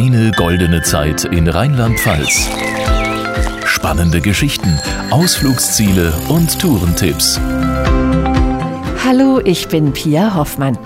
Deine goldene Zeit in Rheinland-Pfalz. Spannende Geschichten, Ausflugsziele und Tourentipps. Hallo, ich bin Pia Hoffmann.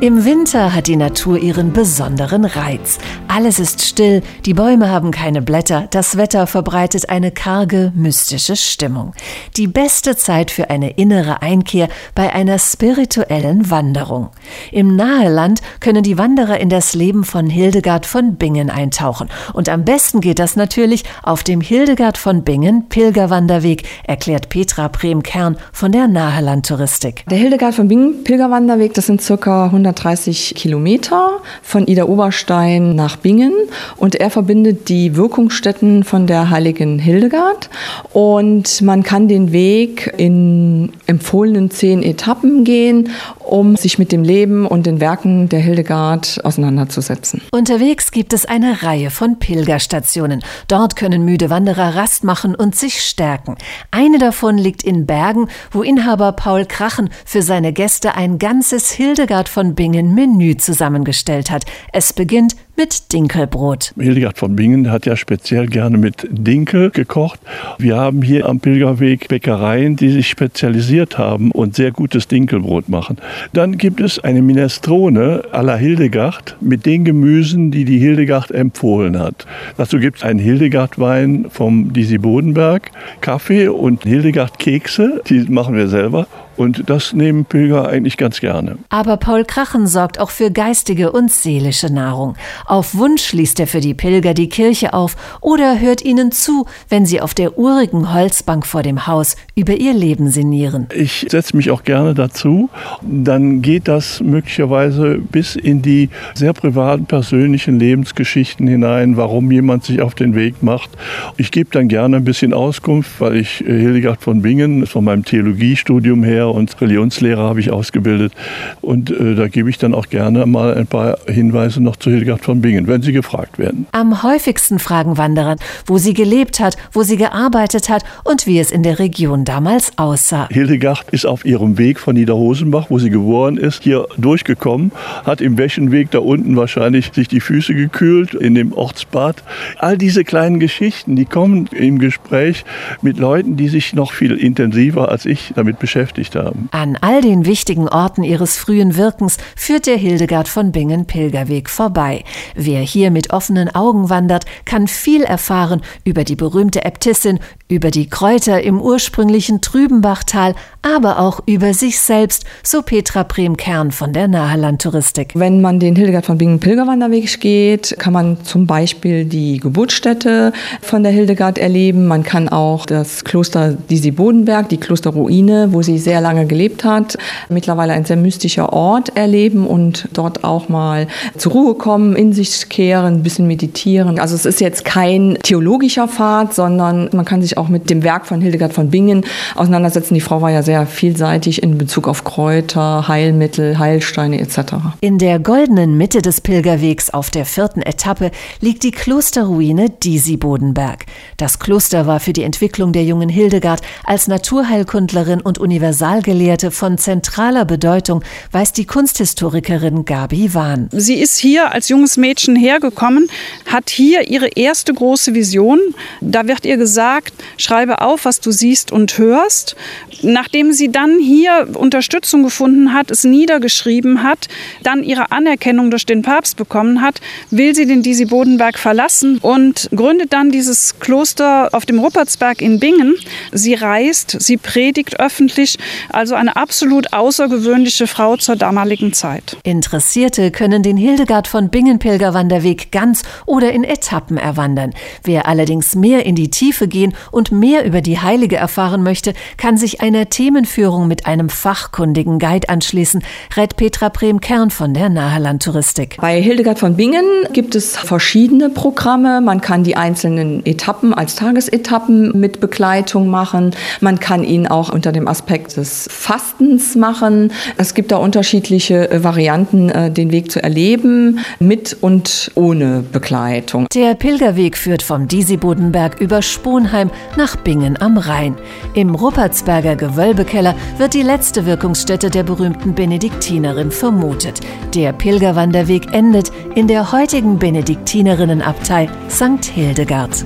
Im Winter hat die Natur ihren besonderen Reiz. Alles ist still, die Bäume haben keine Blätter, das Wetter verbreitet eine karge, mystische Stimmung. Die beste Zeit für eine innere Einkehr bei einer spirituellen Wanderung. Im Naheland können die Wanderer in das Leben von Hildegard von Bingen eintauchen. Und am besten geht das natürlich auf dem Hildegard von Bingen Pilgerwanderweg, erklärt Petra Prehm-Kern von der Naheland Touristik. Der Hildegard von Bingen Pilgerwanderweg, das sind circa 130 Kilometer von Ida Oberstein nach Bingen. Und er verbindet die Wirkungsstätten von der heiligen Hildegard. Und man kann den Weg in empfohlenen zehn Etappen gehen, um sich mit dem Leben und den Werken der Hildegard auseinanderzusetzen. Unterwegs gibt es eine Reihe von Pilgerstationen. Dort können müde Wanderer Rast machen und sich stärken. Eine davon liegt in Bergen, wo Inhaber Paul Krachen für seine Gäste ein ganzes Hildegard von Bingen Menü zusammengestellt hat. Es beginnt mit Dinkelbrot. Hildegard von Bingen hat ja speziell gerne mit Dinkel gekocht. Wir haben hier am Pilgerweg Bäckereien, die sich spezialisiert haben und sehr gutes Dinkelbrot machen. Dann gibt es eine Minestrone à la Hildegard mit den Gemüsen, die die Hildegard empfohlen hat. Dazu gibt es einen Hildegard-Wein vom Disi Bodenberg, Kaffee und Hildegard-Kekse, die machen wir selber. Und das nehmen Pilger eigentlich ganz gerne. Aber Paul Krachen sorgt auch für geistige und seelische Nahrung. Auf Wunsch schließt er für die Pilger die Kirche auf oder hört ihnen zu, wenn sie auf der urigen Holzbank vor dem Haus über ihr Leben sinnieren. Ich setze mich auch gerne dazu. Dann geht das möglicherweise bis in die sehr privaten, persönlichen Lebensgeschichten hinein, warum jemand sich auf den Weg macht. Ich gebe dann gerne ein bisschen Auskunft, weil ich äh, Hildegard von Bingen von meinem Theologiestudium her und Religionslehrer habe ich ausgebildet. Und äh, da gebe ich dann auch gerne mal ein paar Hinweise noch zu Hildegard von Bingen, wenn sie gefragt werden. Am häufigsten fragen Wanderer, wo sie gelebt hat, wo sie gearbeitet hat und wie es in der Region damals aussah. Hildegard ist auf ihrem Weg von Niederhosenbach, wo sie geboren ist, hier durchgekommen, hat im Wäschenweg da unten wahrscheinlich sich die Füße gekühlt in dem Ortsbad. All diese kleinen Geschichten, die kommen im Gespräch mit Leuten, die sich noch viel intensiver als ich damit beschäftigt haben. An all den wichtigen Orten ihres frühen Wirkens führt der Hildegard von Bingen Pilgerweg vorbei. Wer hier mit offenen Augen wandert, kann viel erfahren über die berühmte Äbtissin, über die Kräuter im ursprünglichen Trübenbachtal, aber auch über sich selbst, so Petra Brehm-Kern von der Naheland Touristik. Wenn man den Hildegard von Bingen Pilgerwanderweg geht, kann man zum Beispiel die Geburtsstätte von der Hildegard erleben. Man kann auch das Kloster Disi Bodenberg, die Klosterruine, wo sie sehr lange gelebt hat, mittlerweile ein sehr mystischer Ort erleben und dort auch mal zur Ruhe kommen, in sich kehren, ein bisschen meditieren. Also es ist jetzt kein theologischer Pfad, sondern man kann sich auch mit dem Werk von Hildegard von Bingen auseinandersetzen. Die Frau war ja sehr vielseitig in Bezug auf Kräuter, Heilmittel, Heilsteine etc. In der goldenen Mitte des Pilgerwegs auf der vierten Etappe liegt die Klosterruine Disi Bodenberg. Das Kloster war für die Entwicklung der jungen Hildegard als Naturheilkundlerin und Universalgelehrte von zentraler Bedeutung, weiß die Kunsthistorikerin Gabi Wahn. Sie ist hier als junges Mädchen hergekommen, hat hier ihre erste große Vision. Da wird ihr gesagt, schreibe auf, was du siehst und hörst. Nachdem sie dann hier Unterstützung gefunden hat, es niedergeschrieben hat, dann ihre Anerkennung durch den Papst bekommen hat, will sie den Disi Bodenberg verlassen und gründet dann dieses Kloster auf dem Ruppertsberg in Bingen. Sie reist, sie predigt öffentlich, also eine absolut außergewöhnliche Frau zur damaligen Zeit. Interessierte können den Hildegard von Bingen Pilgerwanderweg ganz oder in Etappen erwandern. Wer allerdings mehr in die Tiefe gehen mehr über die Heilige erfahren möchte, kann sich einer Themenführung mit einem fachkundigen Guide anschließen, rät Petra Brehm-Kern von der Naheland Touristik. Bei Hildegard von Bingen gibt es verschiedene Programme. Man kann die einzelnen Etappen als Tagesetappen mit Begleitung machen. Man kann ihn auch unter dem Aspekt des Fastens machen. Es gibt da unterschiedliche äh, Varianten, äh, den Weg zu erleben, mit und ohne Begleitung. Der Pilgerweg führt vom Disi-Bodenberg über Sponheim, nach Bingen am Rhein. Im Ruppertsberger Gewölbekeller wird die letzte Wirkungsstätte der berühmten Benediktinerin vermutet. Der Pilgerwanderweg endet in der heutigen Benediktinerinnenabtei St. Hildegard.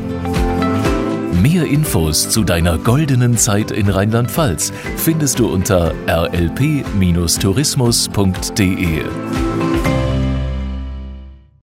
Mehr Infos zu deiner goldenen Zeit in Rheinland-Pfalz findest du unter rlp-tourismus.de.